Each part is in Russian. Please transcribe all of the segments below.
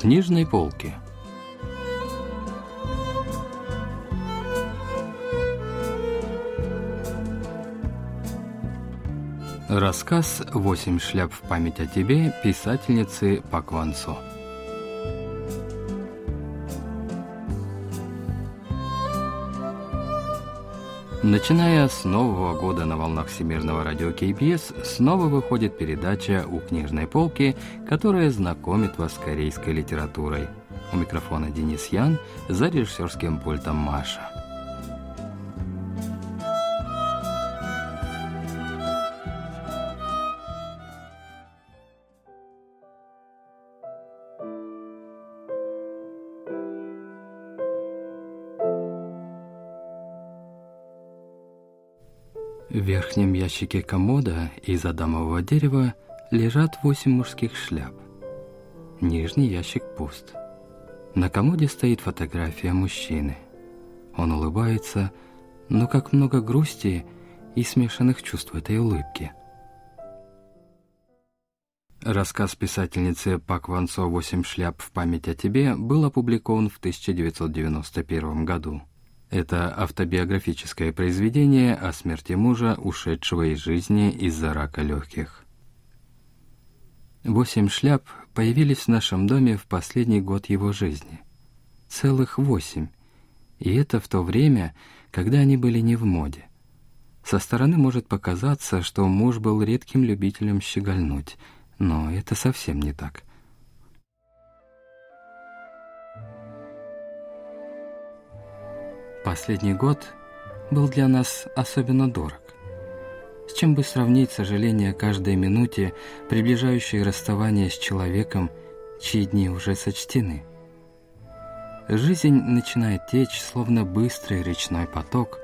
книжной полки. Рассказ «Восемь шляп в память о тебе» писательницы Пак Начиная с нового года на волнах Всемирного радио КБС снова выходит передача «У книжной полки», которая знакомит вас с корейской литературой. У микрофона Денис Ян, за режиссерским пультом Маша. В верхнем ящике комода из адамового дерева лежат восемь мужских шляп. Нижний ящик пуст. На комоде стоит фотография мужчины. Он улыбается, но как много грусти и смешанных чувств этой улыбке. Рассказ писательницы Пак Ван «Восемь шляп в память о тебе» был опубликован в 1991 году. Это автобиографическое произведение о смерти мужа, ушедшего из жизни из-за рака легких. Восемь шляп появились в нашем доме в последний год его жизни. Целых восемь. И это в то время, когда они были не в моде. Со стороны может показаться, что муж был редким любителем щегольнуть, но это совсем не так. Последний год был для нас особенно дорог. С чем бы сравнить сожаление каждой минуте, приближающей расставание с человеком, чьи дни уже сочтены? Жизнь начинает течь, словно быстрый речной поток,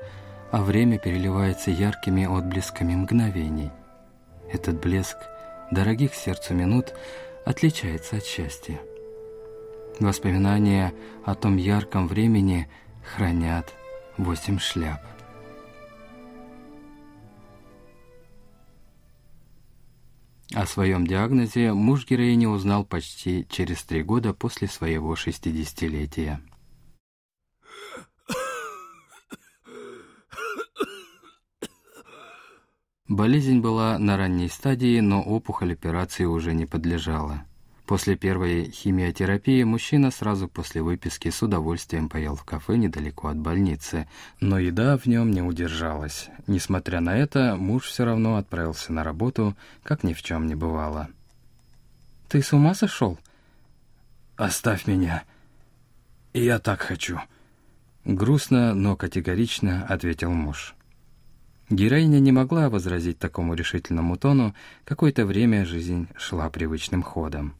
а время переливается яркими отблесками мгновений. Этот блеск дорогих сердцу минут отличается от счастья. Воспоминания о том ярком времени – хранят восемь шляп. О своем диагнозе муж героини узнал почти через три года после своего шестидесятилетия. Болезнь была на ранней стадии, но опухоль операции уже не подлежала. После первой химиотерапии мужчина сразу после выписки с удовольствием поел в кафе недалеко от больницы, но еда в нем не удержалась. Несмотря на это, муж все равно отправился на работу, как ни в чем не бывало. «Ты с ума сошел?» «Оставь меня. Я так хочу». Грустно, но категорично ответил муж. Героиня не могла возразить такому решительному тону, какое-то время жизнь шла привычным ходом.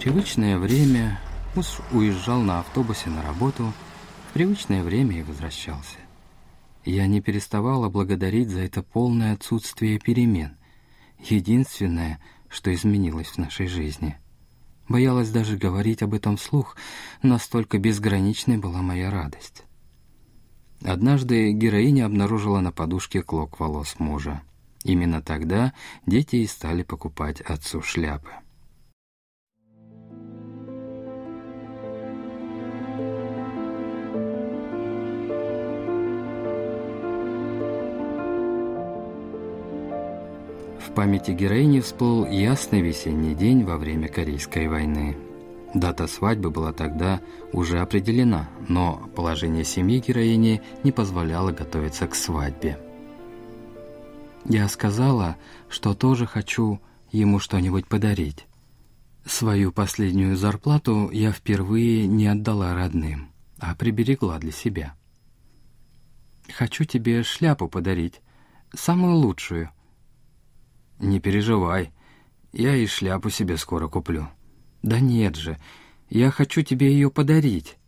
Привычное время муж уезжал на автобусе на работу, в привычное время и возвращался. Я не переставала благодарить за это полное отсутствие перемен, единственное, что изменилось в нашей жизни. Боялась даже говорить об этом вслух, настолько безграничной была моя радость. Однажды героиня обнаружила на подушке клок волос мужа. Именно тогда дети и стали покупать отцу шляпы. В памяти героини всплыл ясный весенний день во время Корейской войны. Дата свадьбы была тогда уже определена, но положение семьи героини не позволяло готовиться к свадьбе. Я сказала, что тоже хочу ему что-нибудь подарить. Свою последнюю зарплату я впервые не отдала родным, а приберегла для себя. «Хочу тебе шляпу подарить, самую лучшую», «Не переживай, я и шляпу себе скоро куплю». «Да нет же, я хочу тебе ее подарить».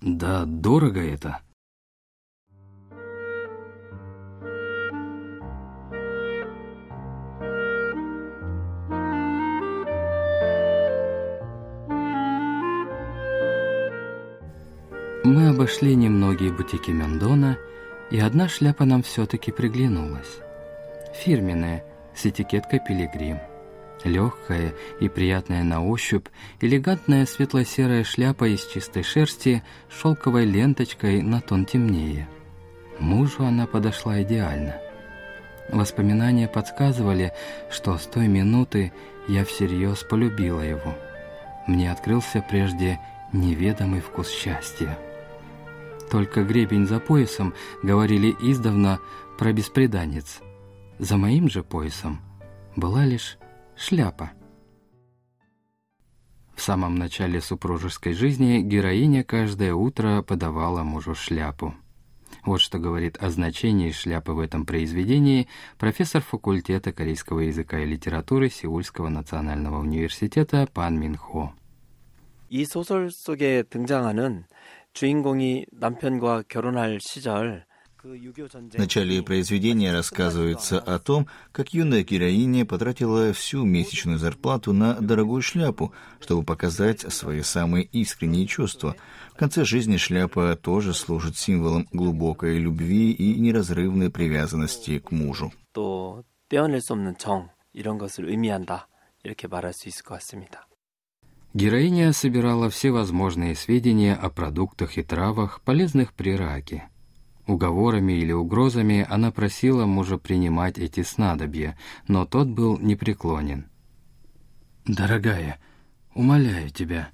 «Да дорого это». Мы обошли немногие бутики Мендона, и одна шляпа нам все-таки приглянулась. Фирменная, с этикеткой «Пилигрим». Легкая и приятная на ощупь, элегантная светло-серая шляпа из чистой шерсти с шелковой ленточкой на тон темнее. Мужу она подошла идеально. Воспоминания подсказывали, что с той минуты я всерьез полюбила его. Мне открылся прежде неведомый вкус счастья. Только гребень за поясом говорили издавна про беспреданец. За моим же поясом была лишь шляпа. В самом начале супружеской жизни героиня каждое утро подавала мужу шляпу. Вот что говорит о значении шляпы в этом произведении профессор факультета корейского языка и литературы Сеульского национального университета Пан Минхо. 이 소설 속에 등장하는 주인공이 남편과 결혼할 시절 в начале произведения рассказывается о том, как юная героиня потратила всю месячную зарплату на дорогую шляпу, чтобы показать свои самые искренние чувства. В конце жизни шляпа тоже служит символом глубокой любви и неразрывной привязанности к мужу. Героиня собирала все возможные сведения о продуктах и травах, полезных при раке. Уговорами или угрозами она просила мужа принимать эти снадобья, но тот был непреклонен. «Дорогая, умоляю тебя,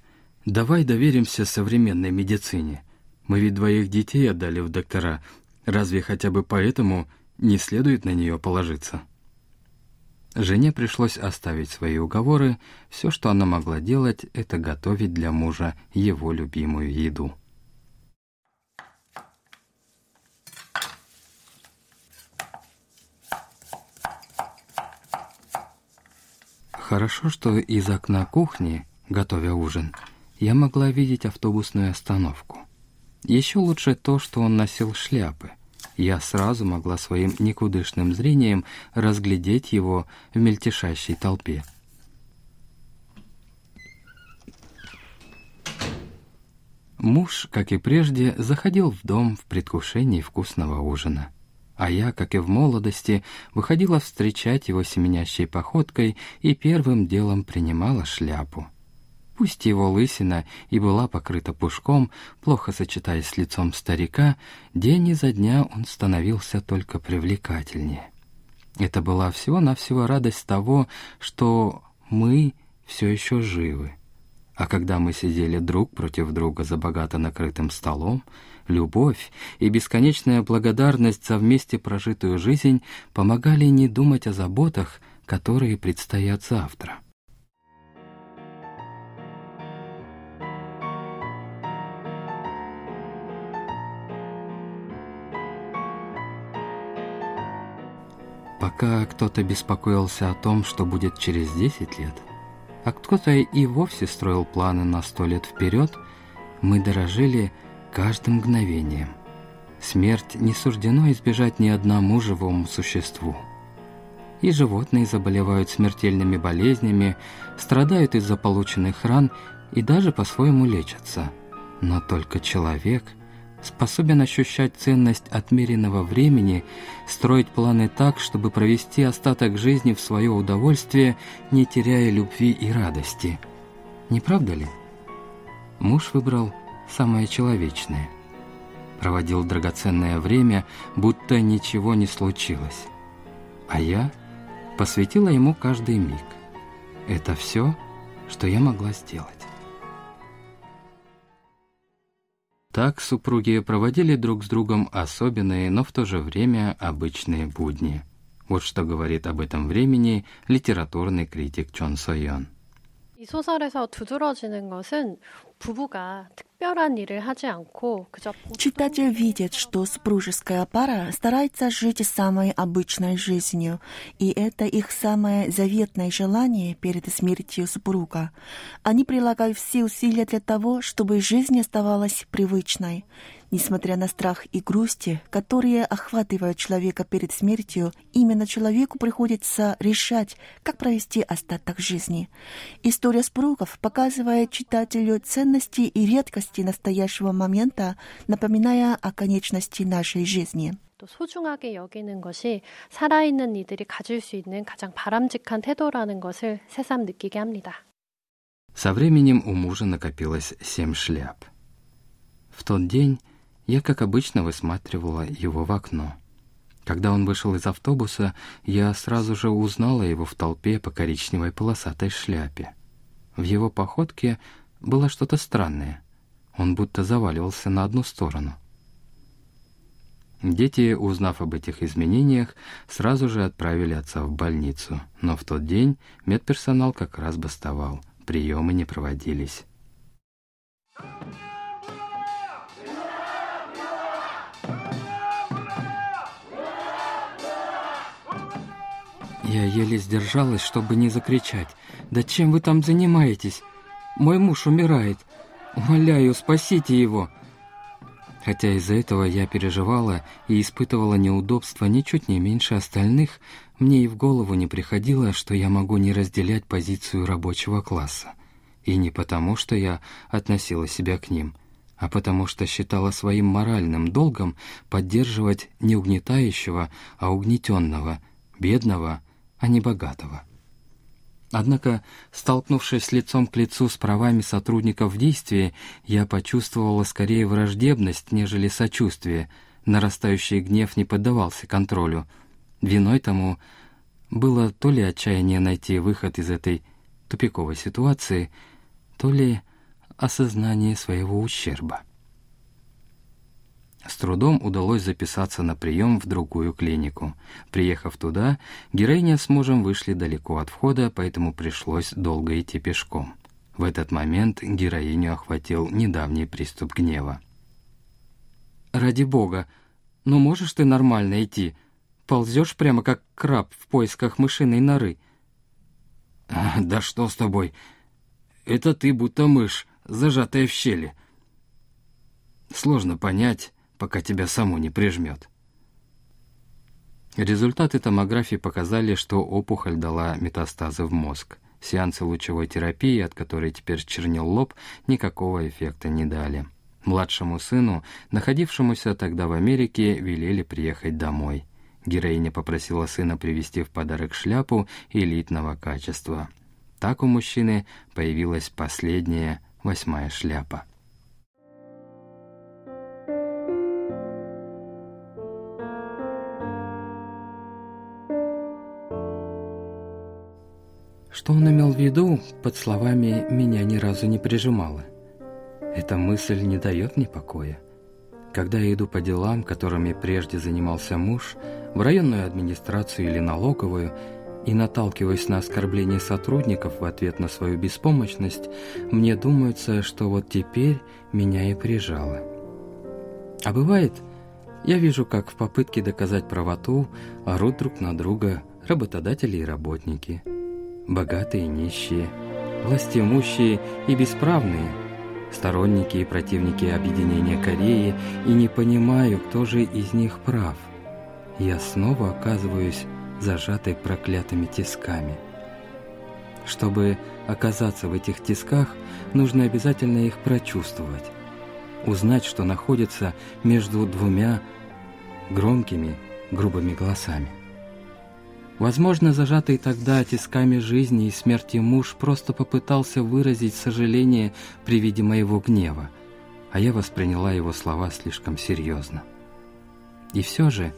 давай доверимся современной медицине. Мы ведь двоих детей отдали в доктора. Разве хотя бы поэтому не следует на нее положиться?» Жене пришлось оставить свои уговоры, все, что она могла делать, это готовить для мужа его любимую еду. Хорошо, что из окна кухни, готовя ужин, я могла видеть автобусную остановку. Еще лучше то, что он носил шляпы. Я сразу могла своим никудышным зрением разглядеть его в мельтешащей толпе. Муж, как и прежде, заходил в дом в предвкушении вкусного ужина а я, как и в молодости, выходила встречать его семенящей походкой и первым делом принимала шляпу. Пусть его лысина и была покрыта пушком, плохо сочетаясь с лицом старика, день изо дня он становился только привлекательнее. Это была всего-навсего радость того, что мы все еще живы. А когда мы сидели друг против друга за богато накрытым столом, любовь и бесконечная благодарность за вместе прожитую жизнь помогали не думать о заботах, которые предстоят завтра. Пока кто-то беспокоился о том, что будет через 10 лет, а кто-то и вовсе строил планы на сто лет вперед, мы дорожили каждым мгновением. Смерть не суждено избежать ни одному живому существу. И животные заболевают смертельными болезнями, страдают из-за полученных ран и даже по-своему лечатся. Но только человек способен ощущать ценность отмеренного времени, строить планы так, чтобы провести остаток жизни в свое удовольствие, не теряя любви и радости. Не правда ли? Муж выбрал самое человечное. Проводил драгоценное время, будто ничего не случилось. А я посвятила ему каждый миг. Это все, что я могла сделать. Так супруги проводили друг с другом особенные, но в то же время обычные будни. Вот что говорит об этом времени литературный критик Чон Сойон. 이 소설에서 두드러지는 것은 부부가 특별한 일을 하지 않고 그저 Читатель видит, что супружеская пара старается жить самой обычной жизнью, и это их самое заветное желание перед смертью супруга. Они прилагают все усилия для того, чтобы жизнь оставалась привычной. Несмотря на страх и грусти, которые охватывают человека перед смертью, именно человеку приходится решать, как провести остаток жизни. История супругов показывает читателю ценность ценности и редкости настоящего момента, напоминая о конечности нашей жизни. 또 소중하게 여기는 것이 살아있는 이들이 가질 수 있는 가장 바람직한 태도라는 것을 새삼 느끼게 합니다. Со временем у мужа накопилось семь шляп. В тот день я, как обычно, высматривала его в окно. Когда он вышел из автобуса, я сразу же узнала его в толпе по коричневой полосатой шляпе. В его походке было что-то странное. Он будто заваливался на одну сторону. Дети, узнав об этих изменениях, сразу же отправили отца в больницу, но в тот день медперсонал как раз бастовал, приемы не проводились. Я еле сдержалась, чтобы не закричать. «Да чем вы там занимаетесь? Мой муж умирает. Умоляю, спасите его!» Хотя из-за этого я переживала и испытывала неудобства ничуть не меньше остальных, мне и в голову не приходило, что я могу не разделять позицию рабочего класса. И не потому, что я относила себя к ним, а потому что считала своим моральным долгом поддерживать не угнетающего, а угнетенного, бедного, а не богатого. Однако, столкнувшись лицом к лицу с правами сотрудников в действии, я почувствовала скорее враждебность, нежели сочувствие. Нарастающий гнев не поддавался контролю. Виной тому было то ли отчаяние найти выход из этой тупиковой ситуации, то ли осознание своего ущерба. С трудом удалось записаться на прием в другую клинику. Приехав туда, героиня с мужем вышли далеко от входа, поэтому пришлось долго идти пешком. В этот момент героиню охватил недавний приступ гнева. «Ради бога, ну можешь ты нормально идти? Ползешь прямо как краб в поисках мышиной норы». «Да что с тобой? Это ты будто мышь, зажатая в щели. Сложно понять, пока тебя саму не прижмет. Результаты томографии показали, что опухоль дала метастазы в мозг. Сеансы лучевой терапии, от которой теперь чернил лоб, никакого эффекта не дали. Младшему сыну, находившемуся тогда в Америке, велели приехать домой. Героиня попросила сына привезти в подарок шляпу элитного качества. Так у мужчины появилась последняя, восьмая шляпа. Что он имел в виду под словами «меня ни разу не прижимало»? Эта мысль не дает мне покоя. Когда я иду по делам, которыми прежде занимался муж, в районную администрацию или налоговую, и наталкиваясь на оскорбление сотрудников в ответ на свою беспомощность, мне думается, что вот теперь меня и прижало. А бывает, я вижу, как в попытке доказать правоту орут друг на друга работодатели и работники – богатые и нищие, властимущие и бесправные, сторонники и противники объединения Кореи, и не понимаю, кто же из них прав. Я снова оказываюсь зажатой проклятыми тисками. Чтобы оказаться в этих тисках, нужно обязательно их прочувствовать, узнать, что находится между двумя громкими, грубыми голосами. Возможно, зажатый тогда тисками жизни и смерти муж просто попытался выразить сожаление при виде моего гнева, а я восприняла его слова слишком серьезно. И все же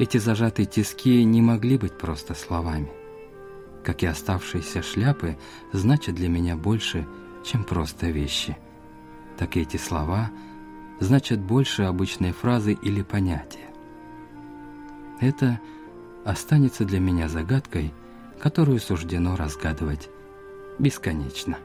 эти зажатые тиски не могли быть просто словами. Как и оставшиеся шляпы, значат для меня больше, чем просто вещи. Так и эти слова значат больше обычной фразы или понятия. Это – останется для меня загадкой, которую суждено разгадывать бесконечно.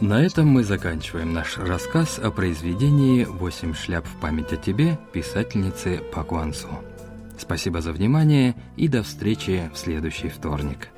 На этом мы заканчиваем наш рассказ о произведении «Восемь шляп в память о тебе» писательницы Пак Спасибо за внимание и до встречи в следующий вторник.